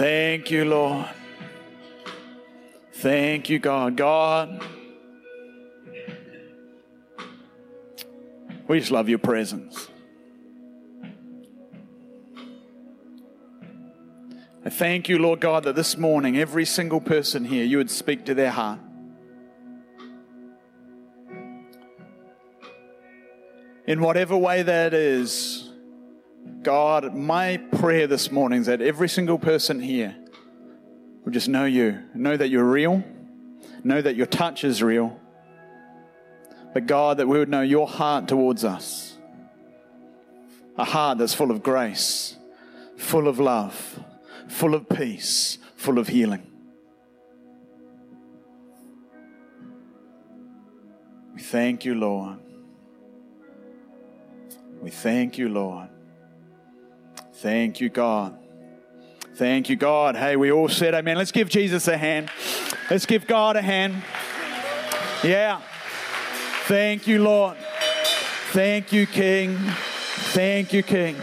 Thank you, Lord. Thank you, God. God, we just love your presence. I thank you, Lord God, that this morning, every single person here, you would speak to their heart. In whatever way that is, God, my prayer this morning is that every single person here will just know you, know that you're real, know that your touch is real, but God, that we would know your heart towards us. A heart that's full of grace, full of love, full of peace, full of healing. We thank you, Lord. We thank you, Lord. Thank you, God. Thank you, God. Hey, we all said amen. Let's give Jesus a hand. Let's give God a hand. Yeah. Thank you, Lord. Thank you, King. Thank you, King.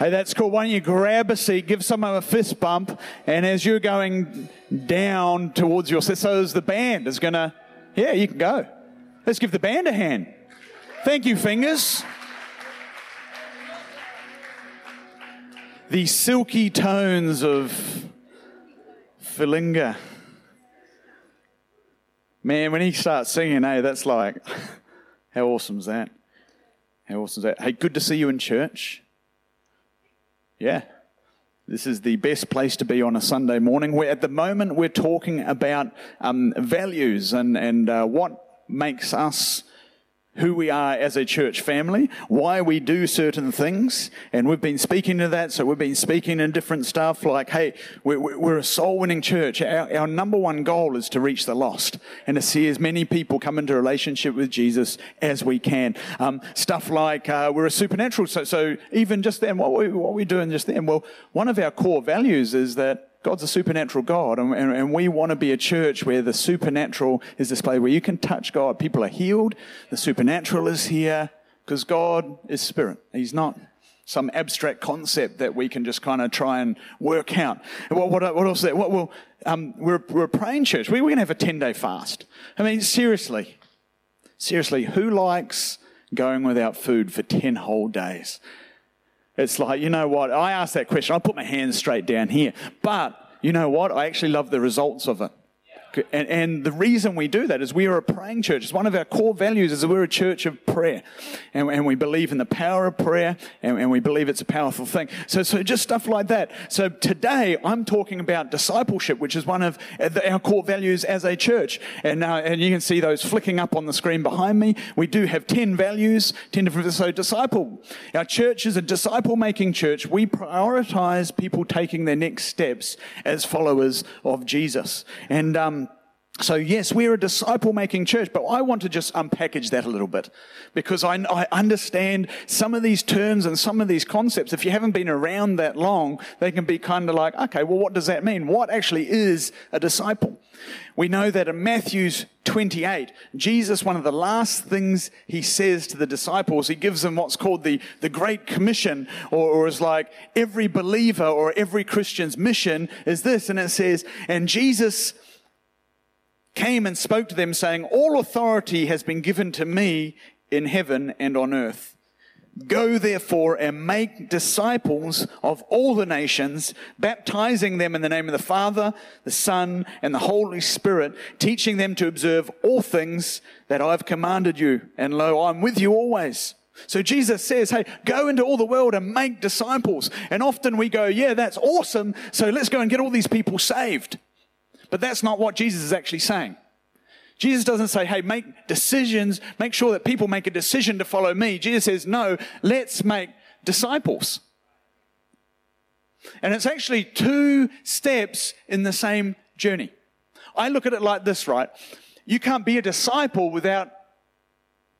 Hey, that's cool. Why don't you grab a seat, give someone a fist bump, and as you're going down towards your seat, so as the band is going to, yeah, you can go. Let's give the band a hand. Thank you, fingers. The silky tones of Philinga. Man, when he starts singing, hey, that's like, how awesome is that? How awesome is that? Hey, good to see you in church. Yeah. This is the best place to be on a Sunday morning. Where at the moment we're talking about um, values and and uh, what makes us who we are as a church family, why we do certain things, and we've been speaking to that. So we've been speaking in different stuff like, hey, we're, we're a soul winning church. Our, our, number one goal is to reach the lost and to see as many people come into relationship with Jesus as we can. Um, stuff like uh, we're a supernatural. So, so even just then, what we, what we're doing just then, well, one of our core values is that God's a supernatural God, and, and, and, we want to be a church where the supernatural is displayed, where you can touch God. People are healed. The supernatural is here because God is spirit. He's not some abstract concept that we can just kind of try and work out. What, what, what else is that? What, well, um, we're, we're a praying church. We, we're going to have a 10 day fast. I mean, seriously, seriously, who likes going without food for 10 whole days? It's like, you know what? I asked that question. I put my hands straight down here. But you know what? I actually love the results of it. And, and, the reason we do that is we are a praying church. It's one of our core values is that we're a church of prayer. And, and we believe in the power of prayer and, and, we believe it's a powerful thing. So, so just stuff like that. So today I'm talking about discipleship, which is one of our core values as a church. And, uh, and you can see those flicking up on the screen behind me. We do have 10 values, 10 different, so disciple. Our church is a disciple making church. We prioritize people taking their next steps as followers of Jesus. And, um, so, yes, we're a disciple making church, but I want to just unpackage that a little bit because I, I, understand some of these terms and some of these concepts. If you haven't been around that long, they can be kind of like, okay, well, what does that mean? What actually is a disciple? We know that in Matthew's 28, Jesus, one of the last things he says to the disciples, he gives them what's called the, the Great Commission, or, or is like every believer or every Christian's mission is this. And it says, and Jesus came and spoke to them, saying, All authority has been given to me in heaven and on earth. Go therefore and make disciples of all the nations, baptizing them in the name of the Father, the Son, and the Holy Spirit, teaching them to observe all things that I've commanded you. And lo, I'm with you always. So Jesus says, hey, go into all the world and make disciples. And often we go, yeah, that's awesome. So let's go and get all these people saved. But that's not what Jesus is actually saying. Jesus doesn't say, hey, make decisions, make sure that people make a decision to follow me. Jesus says, no, let's make disciples. And it's actually two steps in the same journey. I look at it like this, right? You can't be a disciple without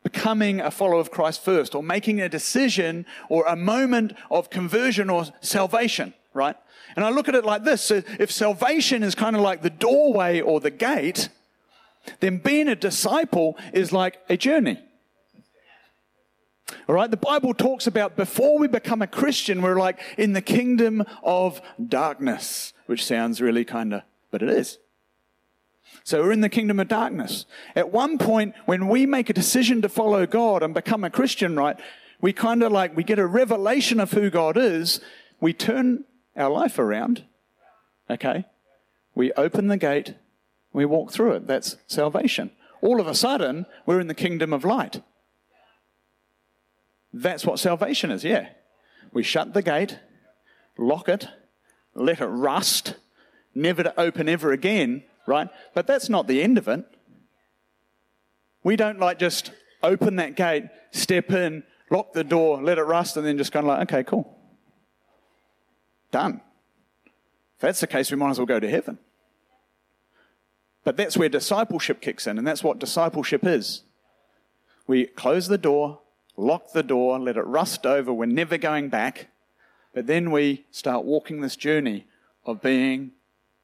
becoming a follower of Christ first or making a decision or a moment of conversion or salvation, right? And I look at it like this. So if salvation is kind of like the doorway or the gate, then being a disciple is like a journey. All right, the Bible talks about before we become a Christian, we're like in the kingdom of darkness, which sounds really kind of, but it is. So we're in the kingdom of darkness. At one point, when we make a decision to follow God and become a Christian, right, we kind of like, we get a revelation of who God is. We turn our life around. Okay. We open the gate. We walk through it. That's salvation. All of a sudden, we're in the kingdom of light. That's what salvation is, yeah. We shut the gate, lock it, let it rust, never to open ever again, right? But that's not the end of it. We don't like just open that gate, step in, lock the door, let it rust, and then just kind of like, okay, cool. Done. If that's the case, we might as well go to heaven. But that's where discipleship kicks in, and that's what discipleship is. We close the door, lock the door, let it rust over, we're never going back. But then we start walking this journey of being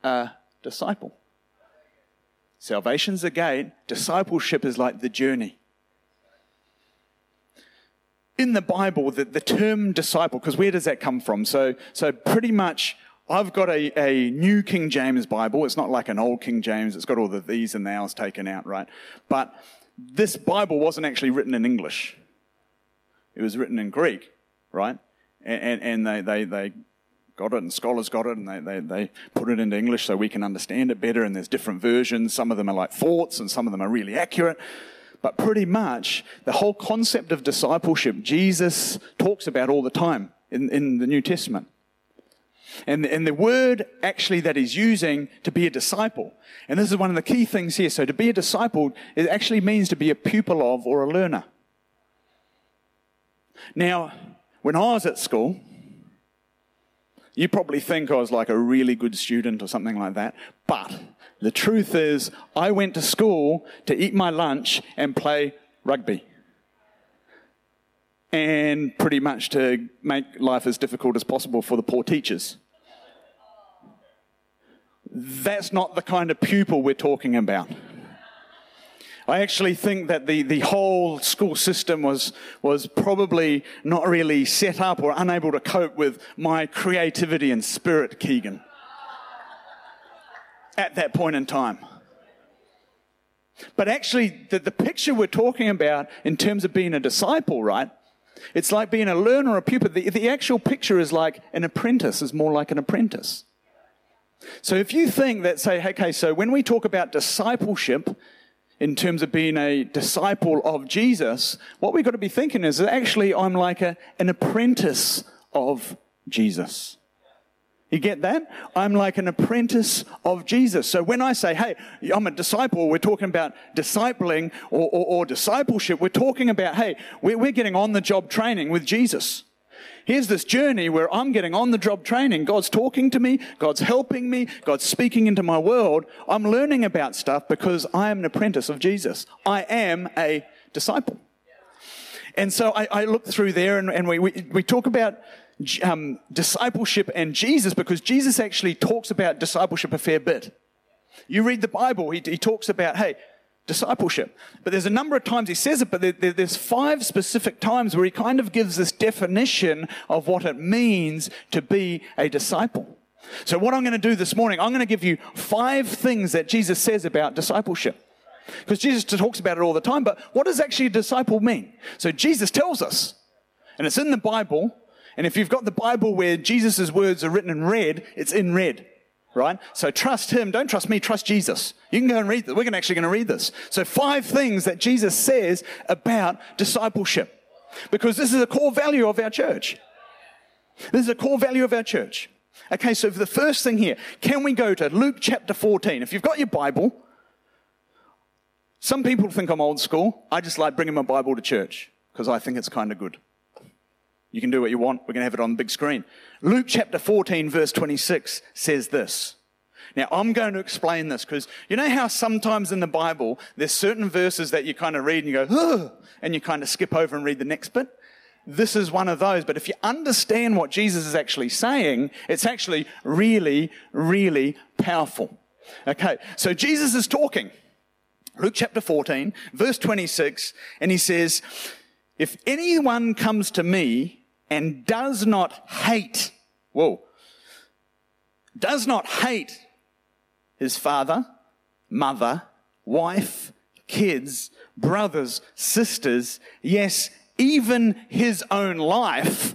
a disciple. Salvation's the gate, discipleship is like the journey. In the Bible, the, the term disciple, because where does that come from? So, so pretty much, I've got a, a new King James Bible. It's not like an old King James. It's got all the these and thous taken out, right? But this Bible wasn't actually written in English. It was written in Greek, right? And, and, and they, they, they got it, and scholars got it, and they, they, they put it into English so we can understand it better. And there's different versions. Some of them are like thoughts, and some of them are really accurate. But pretty much the whole concept of discipleship, Jesus talks about all the time in, in the New Testament. And, and the word actually that he's using to be a disciple, and this is one of the key things here. So to be a disciple, it actually means to be a pupil of or a learner. Now, when I was at school, you probably think I was like a really good student or something like that. But the truth is, I went to school to eat my lunch and play rugby. And pretty much to make life as difficult as possible for the poor teachers. That's not the kind of pupil we're talking about. I actually think that the, the whole school system was, was probably not really set up or unable to cope with my creativity and spirit, Keegan, at that point in time. But actually, the, the picture we're talking about in terms of being a disciple, right? It's like being a learner or a pupil. The, the actual picture is like an apprentice, is more like an apprentice. So if you think that, say, okay, so when we talk about discipleship, in terms of being a disciple of Jesus, what we've got to be thinking is that actually I'm like a, an apprentice of Jesus. You get that? I'm like an apprentice of Jesus. So when I say, hey, I'm a disciple, we're talking about discipling or, or, or discipleship. We're talking about, hey, we're, we're getting on the job training with Jesus. Here's this journey where I'm getting on the job training. God's talking to me. God's helping me. God's speaking into my world. I'm learning about stuff because I am an apprentice of Jesus. I am a disciple. And so I, I look through there and, and we, we, we, talk about um, discipleship and Jesus because Jesus actually talks about discipleship a fair bit. You read the Bible, he, he talks about, hey, discipleship. But there's a number of times he says it, but there, there, there's five specific times where he kind of gives this definition of what it means to be a disciple. So what I'm going to do this morning, I'm going to give you five things that Jesus says about discipleship. Because Jesus talks about it all the time, but what does actually a disciple mean? So Jesus tells us, and it's in the Bible, and if you've got the Bible where Jesus' words are written in red, it's in red right? So trust him. Don't trust me. Trust Jesus. You can go and read this. We're actually going to read this. So five things that Jesus says about discipleship. Because this is a core value of our church. This is a core value of our church. Okay, so the first thing here, can we go to Luke chapter 14? If you've got your Bible, some people think I'm old school. I just like bringing my Bible to church because I think it's kind of good. You can do what you want. We're going to have it on the big screen. Luke chapter 14, verse 26 says this. Now, I'm going to explain this because you know how sometimes in the Bible there's certain verses that you kind of read and you go, Ugh, and you kind of skip over and read the next bit? This is one of those. But if you understand what Jesus is actually saying, it's actually really, really powerful. Okay, so Jesus is talking. Luke chapter 14, verse 26, and he says, If anyone comes to me and does not hate, whoa, does not hate his father, mother, wife, kids, brothers, sisters, yes, even his own life,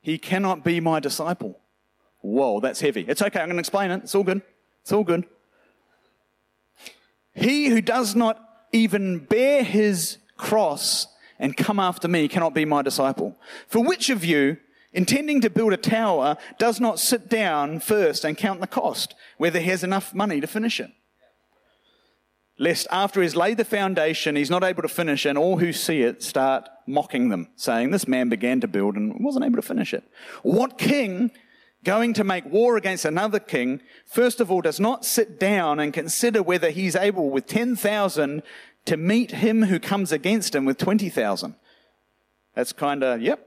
he cannot be my disciple. Whoa, that's heavy. It's okay, I'm going to explain it. It's all good. It's all good. He who does not even bear his cross and come after me cannot be my disciple. For which of you, intending to build a tower, does not sit down first and count the cost, whether he has enough money to finish it? Lest after he's laid the foundation, he's not able to finish, and all who see it start mocking them, saying, This man began to build and wasn't able to finish it. What king going to make war against another king, first of all, does not sit down and consider whether he's able with 10,000 to meet him who comes against him with 20,000. That's kind of, yep.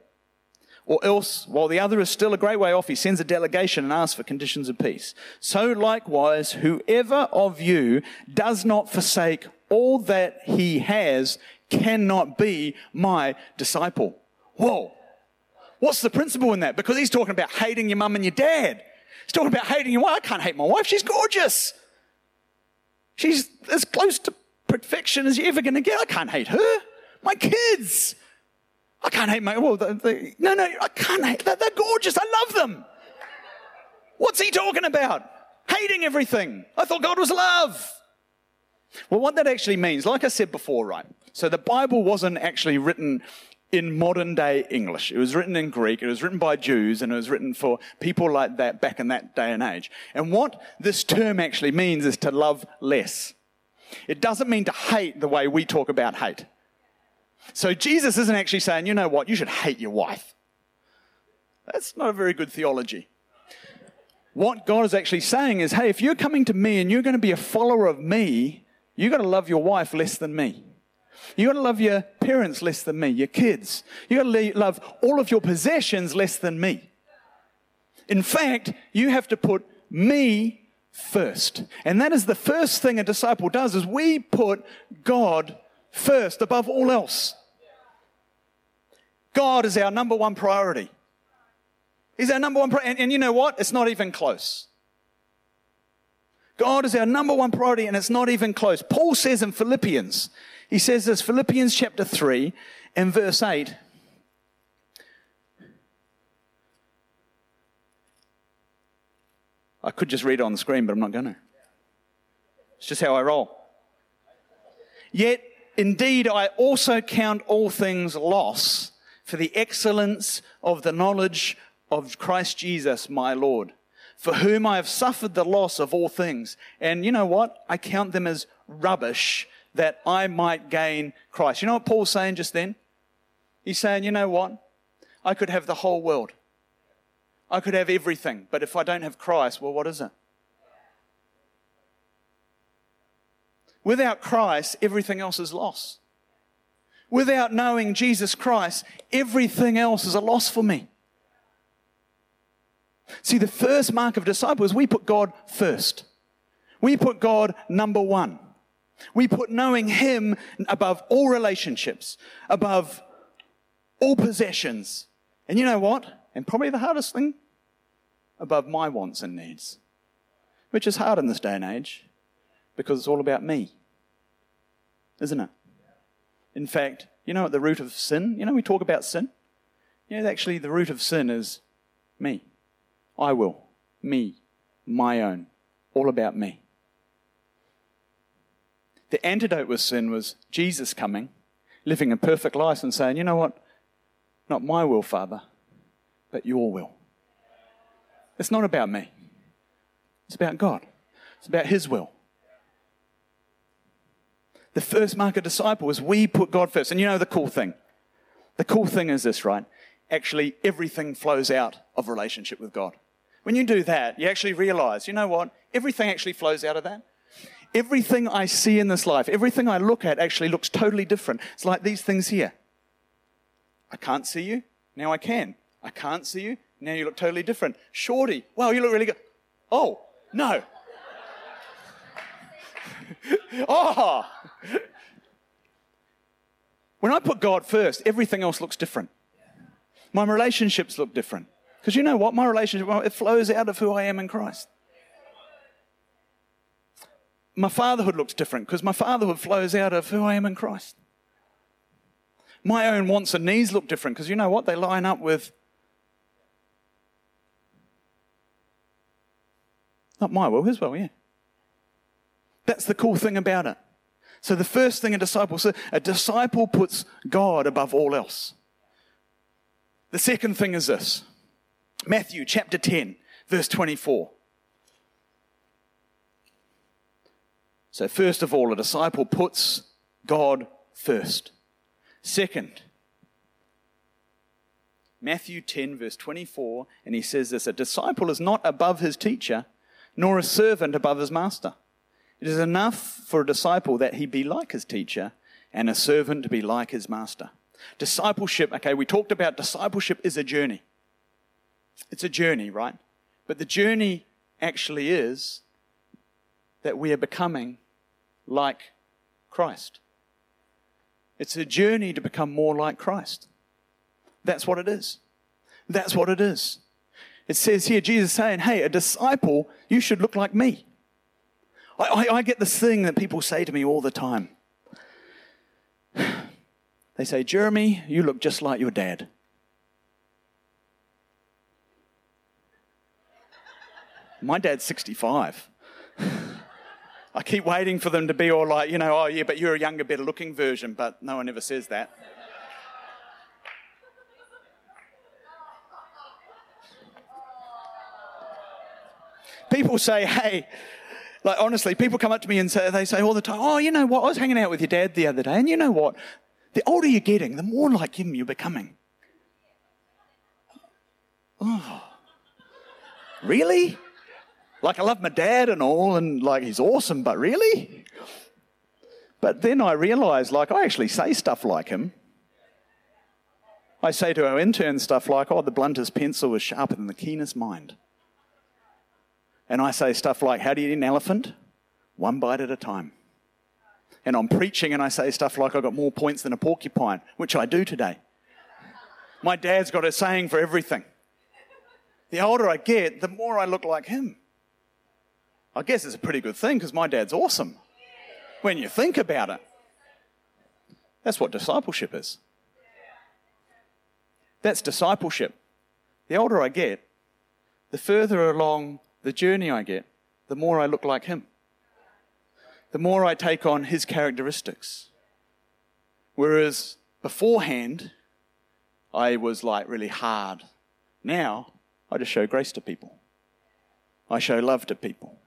Or else, while the other is still a great way off, he sends a delegation and asks for conditions of peace. So likewise, whoever of you does not forsake all that he has cannot be my disciple. Whoa. What's the principle in that? Because he's talking about hating your mum and your dad. He's talking about hating your wife. I can't hate my wife. She's gorgeous. She's as close to perfection as you're ever going to get. I can't hate her. My kids. I can't hate my, well, the, the, no, no, I can't hate, they're, they're gorgeous. I love them. What's he talking about? Hating everything. I thought God was love. Well, what that actually means, like I said before, right? So the Bible wasn't actually written in modern day English. It was written in Greek. It was written by Jews and it was written for people like that back in that day and age. And what this term actually means is to love less. It doesn't mean to hate the way we talk about hate. So Jesus isn't actually saying, you know what, you should hate your wife. That's not a very good theology. What God is actually saying is, hey, if you're coming to me and you're going to be a follower of me, you've got to love your wife less than me. You've got to love your parents less than me, your kids. You've got to love all of your possessions less than me. In fact, you have to put me first. And that is the first thing a disciple does is we put God first above all else. God is our number one priority. He's our number one priority. And, and you know what? It's not even close. God is our number one priority and it's not even close. Paul says in Philippians, he says this, Philippians chapter 3 and verse 8. I could just read it on the screen, but I'm not going to. It's just how I roll. Yet Indeed, I also count all things loss for the excellence of the knowledge of Christ Jesus, my Lord, for whom I have suffered the loss of all things. And you know what? I count them as rubbish that I might gain Christ. You know what Paul's saying just then? He's saying, you know what? I could have the whole world. I could have everything, but if I don't have Christ, well, what is it? Without Christ, everything else is loss. Without knowing Jesus Christ, everything else is a loss for me. See, the first mark of disciple is we put God first. We put God number one. We put knowing Him above all relationships, above all possessions. And you know what? And probably the hardest thing, above my wants and needs, which is hard in this day and age because it's all about me, isn't it? In fact, you know what the root of sin? You know, we talk about sin. You know, actually, the root of sin is me. I will. Me. My own. All about me. The antidote with sin was Jesus coming, living a perfect life, and saying, you know what? Not my will, Father, but your will. It's not about me, it's about God, it's about His will. The first mark of disciple is we put God first. And you know the cool thing? The cool thing is this, right? Actually, everything flows out of relationship with God. When you do that, you actually realize, you know what? Everything actually flows out of that. Everything I see in this life, everything I look at actually looks totally different. It's like these things here. I can't see you, now I can. I can't see you, now you look totally different. Shorty, wow, you look really good. Oh, no. oh, When I put God first, everything else looks different. My relationships look different. Because you know what? My relationship, it flows out of who I am in Christ. My fatherhood looks different because my fatherhood flows out of who I am in Christ. My own wants and needs look different because you know what? They line up with not my will, his will, yeah. That's the cool thing about it. So the first thing a disciple says, a disciple puts God above all else. The second thing is this. Matthew chapter 10, verse 24. So, first of all, a disciple puts God first. Second, Matthew 10, verse 24, and he says this A disciple is not above his teacher, nor a servant above his master. It is enough for a disciple that he be like his teacher, and a servant to be like his master. Discipleship, okay, we talked about discipleship is a journey. It's a journey, right? But the journey actually is that we are becoming like Christ. It's a journey to become more like Christ. That's what it is. That's what it is. It says here, Jesus saying, hey, a disciple, you should look like me. I, I, I get this thing that people say to me all the time. They say, Jeremy, you look just like your dad. My dad's 65. I keep waiting for them to be all like, you know, oh, yeah, but you're a younger, better looking version, but no one ever says that. People say, hey, like honestly, people come up to me and say, they say all the time, oh, you know what? I was hanging out with your dad the other day, and you know what? The older you're getting, the more like him you're becoming. Oh, really? Like, I love my dad and all, and like, he's awesome, but really? But then I realized, like, I actually say stuff like him. I say to our interns stuff like, oh, the bluntest pencil is sharper than the keenest mind. And I say stuff like, how do you eat an elephant? One bite at a time. And I'm preaching and I say stuff like, I've got more points than a porcupine, which I do today. My dad's got a saying for everything. The older I get, the more I look like him. I guess it's a pretty good thing because my dad's awesome when you think about it. That's what discipleship is. That's discipleship. The older I get, the further along the journey I get, the more I look like him. The more I take on his characteristics. Whereas beforehand, I was like really hard. Now, I just show grace to people. I show love to people.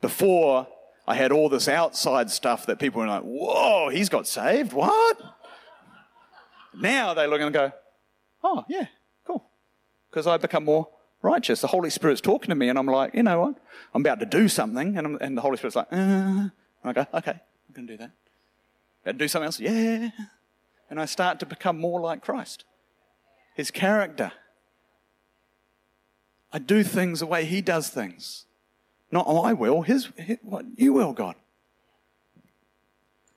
Before, I had all this outside stuff that people were like, whoa, he's got saved? What? Now they look and go, oh, yeah, cool. Because I become more righteous. The Holy Spirit's talking to me, and I'm like, you know what? I'm about to do something, and, and the Holy Spirit's like, uh. I go, okay, I'm going to do that. About to do something else? Yeah. And I start to become more like Christ. His character. I do things the way He does things. Not I will, his, his what you will, God.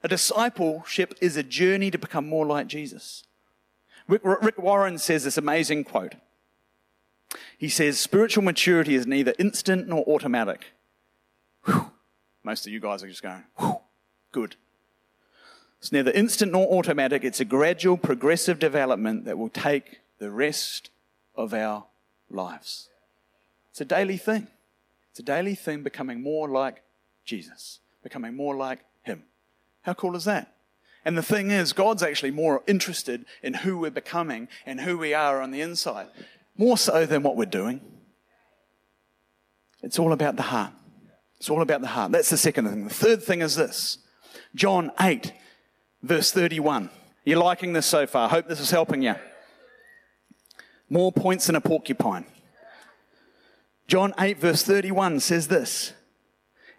A discipleship is a journey to become more like Jesus. Rick Warren says this amazing quote. He says, Spiritual maturity is neither instant nor automatic. Whew. Most of you guys are just going, Whew. good. It's neither instant nor automatic. It's a gradual, progressive development that will take the rest of our lives. It's a daily thing. It's a daily thing becoming more like Jesus, becoming more like Him. How cool is that? And the thing is, God's actually more interested in who we're becoming and who we are on the inside, more so than what we're doing. It's all about the heart. It's all about the heart. That's the second thing. The third thing is this John 8, verse 31. You're liking this so far. Hope this is helping you. More points than a porcupine. John 8, verse 31 says this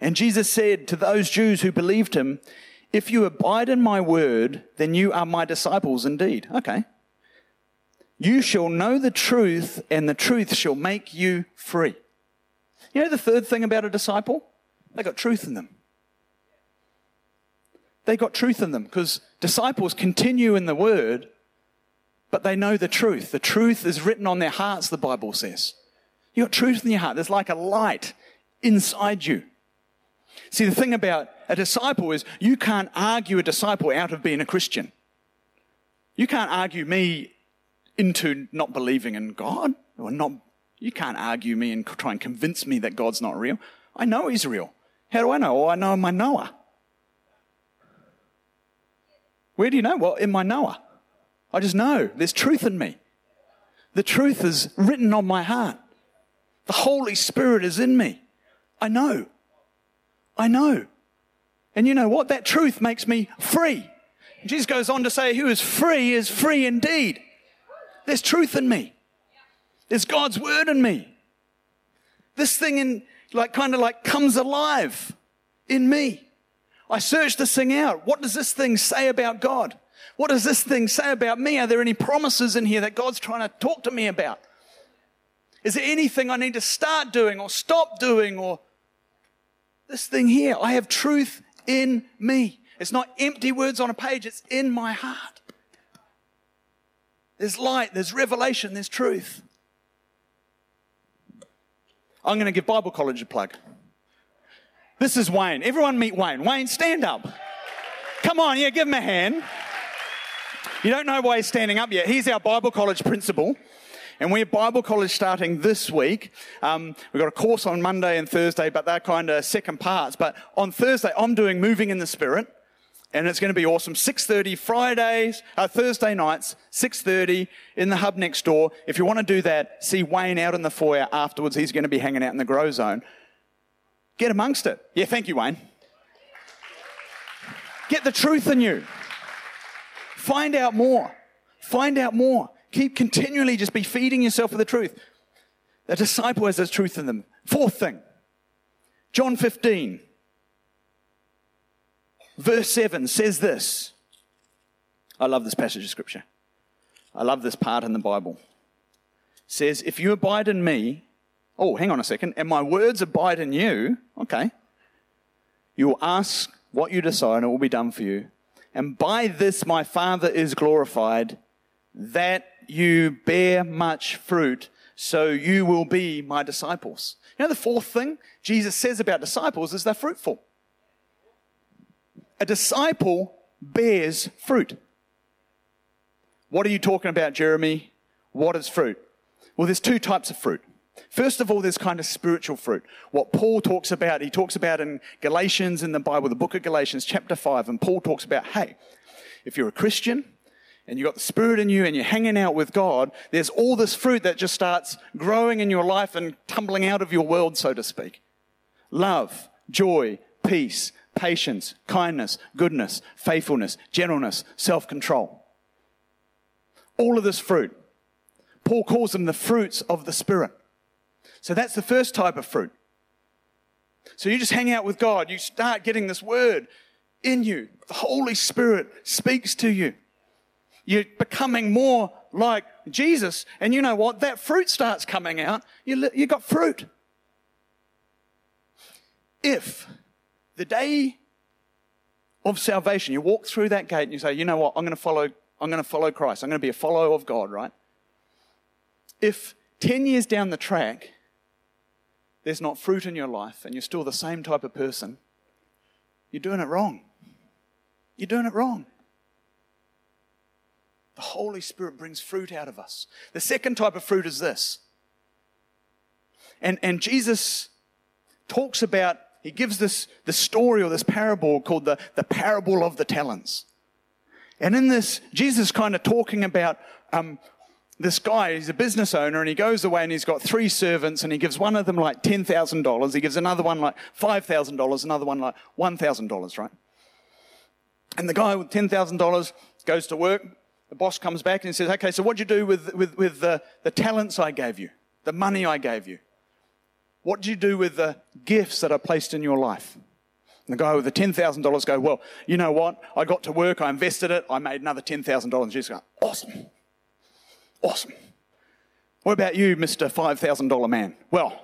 And Jesus said to those Jews who believed him, If you abide in my word, then you are my disciples indeed. Okay. You shall know the truth, and the truth shall make you free. You know the third thing about a disciple? They got truth in them. They got truth in them because disciples continue in the word, but they know the truth. The truth is written on their hearts, the Bible says. You got truth in your heart. There's like a light inside you. See, the thing about a disciple is you can't argue a disciple out of being a Christian. You can't argue me into not believing in God or not. You can't argue me and try and convince me that God's not real. I know He's real. How do I know? Oh, I know my Noah. Where do you know? Well, in my Noah. I just know there's truth in me. The truth is written on my heart. The Holy Spirit is in me. I know. I know. And you know what? That truth makes me free. Jesus goes on to say, Who is free is free indeed. There's truth in me. There's God's word in me. This thing in like kind of like comes alive in me. I search this thing out. What does this thing say about God? What does this thing say about me? Are there any promises in here that God's trying to talk to me about? Is there anything I need to start doing or stop doing or this thing here? I have truth in me. It's not empty words on a page, it's in my heart. There's light, there's revelation, there's truth. I'm going to give Bible College a plug. This is Wayne. Everyone meet Wayne. Wayne, stand up. Come on, yeah, give him a hand. You don't know why he's standing up yet. He's our Bible College principal. And we have Bible College starting this week. Um, we've got a course on Monday and Thursday, but they're kind of second parts. But on Thursday, I'm doing Moving in the Spirit. And it's going to be awesome. 6.30 Fridays, uh, Thursday nights, 6.30 in the hub next door. If you want to do that, see Wayne out in the foyer afterwards. He's going to be hanging out in the grow zone. Get amongst it. Yeah, thank you, Wayne. Get the truth in you. Find out more. Find out more. Keep continually just be feeding yourself with the truth. A disciple has the truth in them. Fourth thing, John 15, verse 7 says this. I love this passage of scripture. I love this part in the Bible. It says, If you abide in me, oh, hang on a second, and my words abide in you, okay, you will ask what you desire and it will be done for you. And by this my Father is glorified, that you bear much fruit, so you will be my disciples. You know, the fourth thing Jesus says about disciples is they're fruitful. A disciple bears fruit. What are you talking about, Jeremy? What is fruit? Well, there's two types of fruit. First of all, there's kind of spiritual fruit. What Paul talks about, he talks about in Galatians in the Bible, the book of Galatians, chapter 5, and Paul talks about, hey, if you're a Christian, and you've got the Spirit in you and you're hanging out with God, there's all this fruit that just starts growing in your life and tumbling out of your world, so to speak. Love, joy, peace, patience, kindness, goodness, faithfulness, gentleness, self control. All of this fruit. Paul calls them the fruits of the Spirit. So that's the first type of fruit. So you just hang out with God, you start getting this word in you. The Holy Spirit speaks to you. You're becoming more like Jesus. And you know what? That fruit starts coming out. You, you got fruit. If the day of salvation, you walk through that gate and you say, you know what? I'm going to follow, I'm going to follow Christ. I'm going to be a follower of God, right? If 10 years down the track, there's not fruit in your life and you're still the same type of person, you're doing it wrong. You're doing it wrong. The Holy Spirit brings fruit out of us. The second type of fruit is this. And, and Jesus talks about, he gives this, this story or this parable called the, the parable of the talents. And in this, Jesus kind of talking about um, this guy, he's a business owner, and he goes away and he's got three servants, and he gives one of them like $10,000. He gives another one like $5,000, another one like $1,000, right? And the guy with $10,000 goes to work, the boss comes back and says, okay, so what'd you do with, with, with the, the talents I gave you, the money I gave you? What do you do with the gifts that are placed in your life? And the guy with the $10,000 go, well, you know what? I got to work, I invested it, I made another $10,000. And Jesus goes, awesome. Awesome. What about you, Mr. $5,000 man? Well,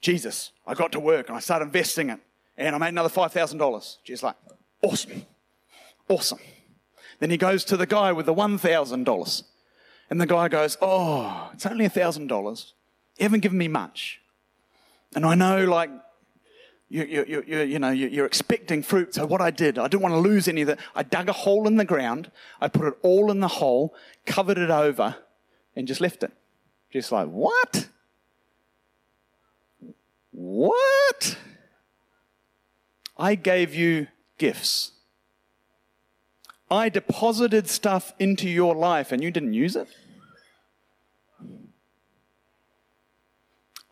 Jesus, I got to work and I started investing it and I made another $5,000. Jesus like, awesome. Awesome. Then he goes to the guy with the $1,000. And the guy goes, Oh, it's only $1,000. You haven't given me much. And I know, like, you, you, you, you know, you're expecting fruit. So what I did, I didn't want to lose any of that. I dug a hole in the ground. I put it all in the hole, covered it over, and just left it. Just like, what? What? I gave you gifts. I deposited stuff into your life and you didn't use it.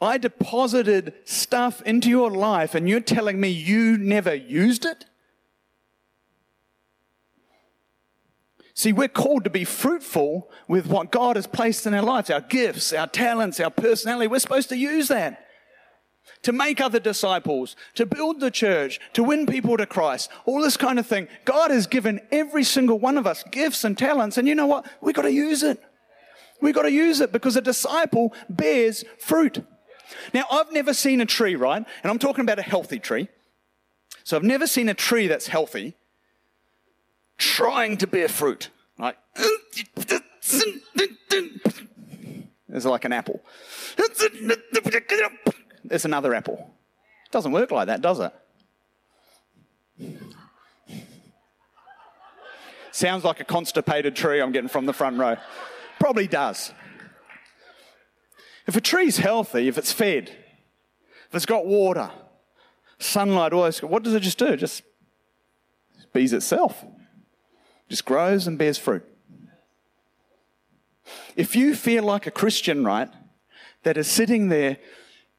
I deposited stuff into your life and you're telling me you never used it? See, we're called to be fruitful with what God has placed in our lives, our gifts, our talents, our personality. We're supposed to use that to make other disciples, to build the church, to win people to Christ, all this kind of thing. God has given every single one of us gifts and talents, and you know what? We've got to use it. We've got to use it because a disciple bears fruit. Now, I've never seen a tree, right? And I'm talking about a healthy tree. So I've never seen a tree that's healthy trying to bear fruit. Like, it's like an apple. It's another apple. It doesn't work like that, does it? Sounds like a constipated tree I'm getting from the front row. Probably does. If a tree's healthy, if it's fed, if it's got water, sunlight, all this, what does it just do? It just bees itself. Just grows and bears fruit. If you feel like a Christian, right, that is sitting there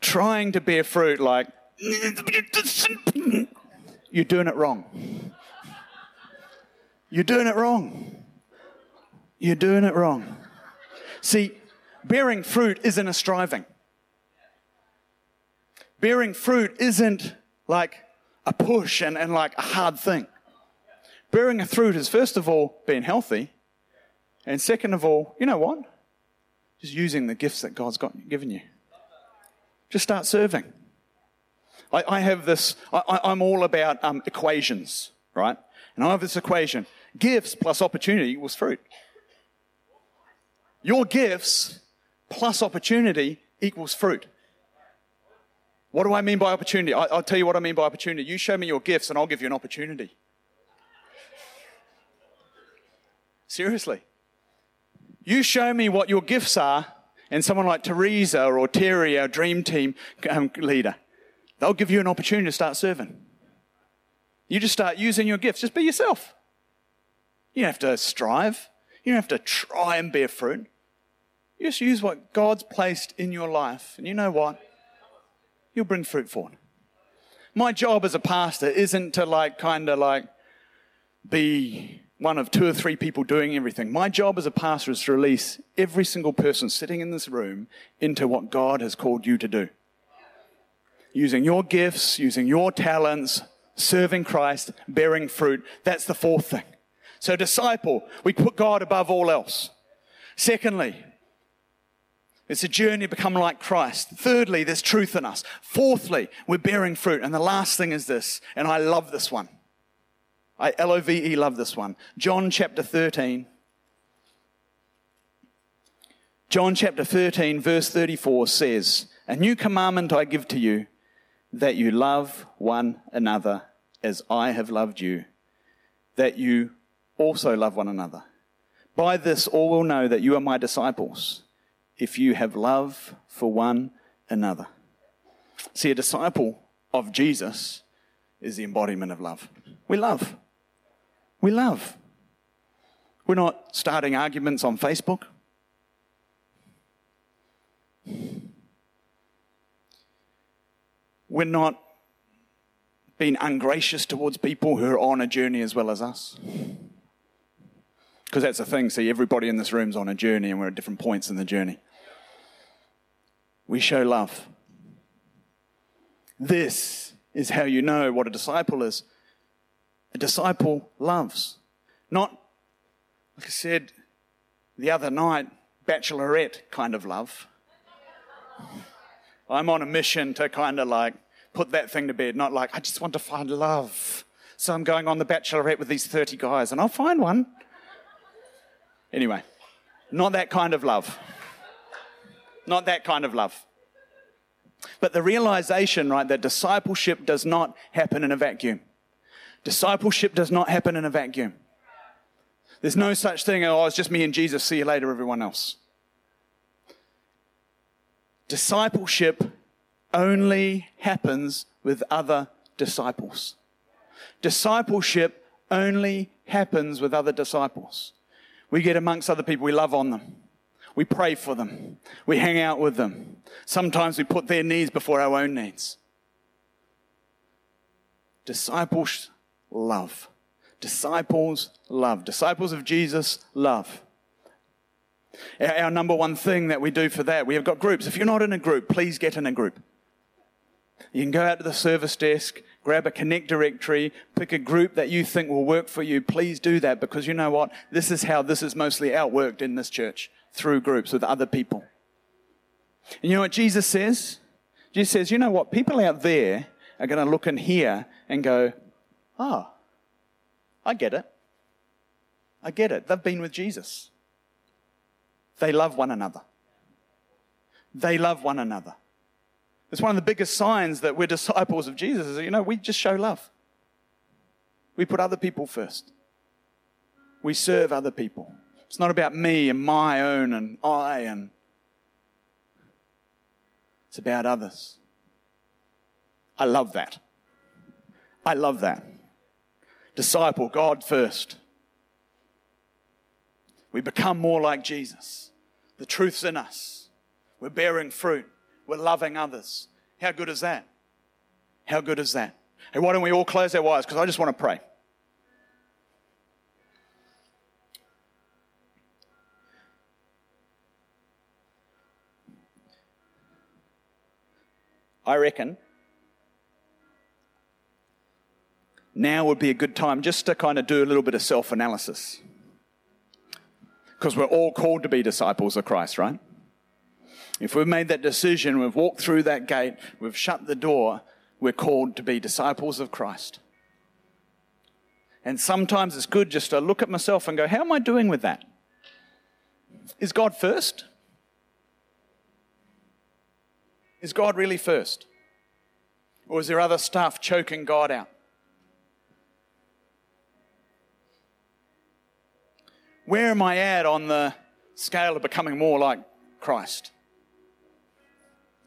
trying to bear fruit like, you're doing it wrong. You're doing it wrong. You're doing it wrong. See, bearing fruit isn't a striving. Bearing fruit isn't like a push and, and like a hard thing. Bearing a fruit is, first of all, being healthy. And second of all, you know what? Just using the gifts that God's got, given you. Just start serving. I, I have this, I, am all about um, equations, right? And I have this equation gifts plus opportunity equals fruit. Your gifts plus opportunity equals fruit. What do I mean by opportunity? I, will tell you what I mean by opportunity. You show me your gifts and I'll give you an opportunity. Seriously. You show me what your gifts are, and someone like Teresa or Terry, our dream team um, leader, they'll give you an opportunity to start serving. You just start using your gifts. Just be yourself. You don't have to strive. You don't have to try and bear fruit. You just use what God's placed in your life. And you know what? You'll bring fruit forward. My job as a pastor isn't to like kind of like be one of two or three people doing everything. My job as a pastor is to release every single person sitting in this room into what God has called you to do. Using your gifts, using your talents, serving Christ, bearing fruit. That's the fourth thing. So, disciple, we put God above all else. Secondly, it's a journey to become like Christ. Thirdly, there's truth in us. Fourthly, we're bearing fruit. And the last thing is this, and I love this one. I L O V E love this one. John chapter 13. John chapter 13, verse 34 says, A new commandment I give to you, that you love one another as I have loved you, that you also love one another. By this all will know that you are my disciples if you have love for one another. See, a disciple of Jesus is the embodiment of love. We love. We love. We're not starting arguments on Facebook. We're not being ungracious towards people who are on a journey as well as us. Because that's the thing, see, everybody in this room's on a journey and we're at different points in the journey we show love. This is how you know what a disciple is. A disciple loves. Not, like I said the other night, bachelorette kind of love. I'm on a mission to kind of like put that thing to bed, not like, I just want to find love. So I'm going on the bachelorette with these 30 guys and I'll find one. Anyway, not that kind of love. Not that kind of love. But the realization, right, that discipleship does not happen in a vacuum. Discipleship does not happen in a vacuum. There's no such thing, oh, it's just me and Jesus, see you later, everyone else. Discipleship only happens with other disciples. Discipleship only happens with other disciples. We get amongst other people, we love on them. We pray for them. We hang out with them. Sometimes we put their needs before our own needs. Disciples love. Disciples love. Disciples of Jesus love. Our, number one thing that we do for that, we have got groups. If you're not in a group, please get in a group. You can go out to the service desk, grab a connect directory, pick a group that you think will work for you. Please do that because you know what? This is how this is mostly outworked in this church through groups with other people. And you know what Jesus says? Jesus says, you know what? People out there are going to look in here and go, oh, I get it. I get it. They've been with Jesus. They love one another. They love one another. It's one of the biggest signs that we're disciples of Jesus is, you know, we just show love. We put other people first. We serve other people. It's not about me and my own and I and it's about others. I love that. I love that. Disciple God first. We become more like Jesus. The truth's in us. We're bearing fruit. We're loving others. How good is that? How good is that? Hey, why don't we all close our eyes? Because I just want to pray. I reckon now would be a good time just to kind of do a little bit of self analysis. Because we're all called to be disciples of Christ, right? If we've made that decision, we've walked through that gate, we've shut the door, we're called to be disciples of Christ. And sometimes it's good just to look at myself and go, how am I doing with that? Is God first? Is God really first? Or is there other stuff choking God out? Where am I at on the scale of becoming more like Christ?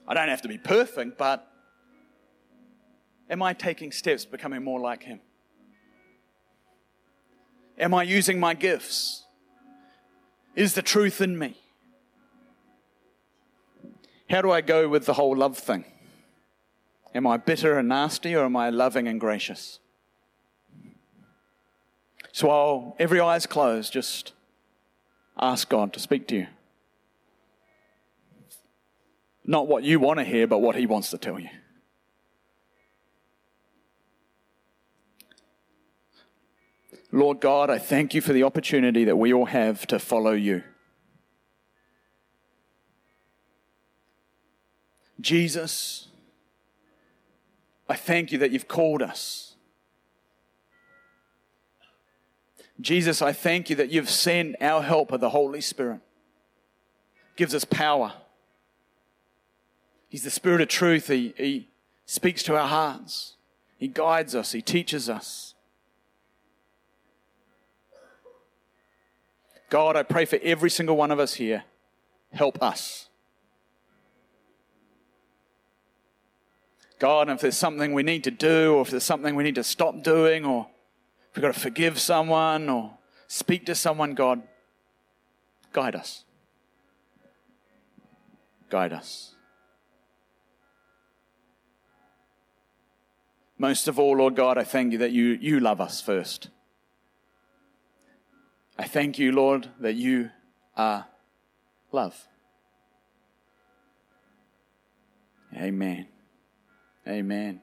I don't have to be perfect, but am I taking steps becoming more like Him? Am I using my gifts? Is the truth in me? How do I go with the whole love thing? Am I bitter and nasty, or am I loving and gracious? So while every eye is closed, just ask God to speak to you. Not what you want to hear, but what He wants to tell you. Lord God, I thank you for the opportunity that we all have to follow you. Jesus, I thank you that you've called us. Jesus, I thank you that you've sent our helper, the Holy Spirit. Gives us power. He's the Spirit of truth. He, he speaks to our hearts. He guides us. He teaches us. God, I pray for every single one of us here. Help us. God, if there's something we need to do, or if there's something we need to stop doing, or if we've got to forgive someone or speak to someone, God, guide us. Guide us. Most of all, Lord God, I thank you that you, you love us first. I thank you, Lord, that you are love. Amen. Amen.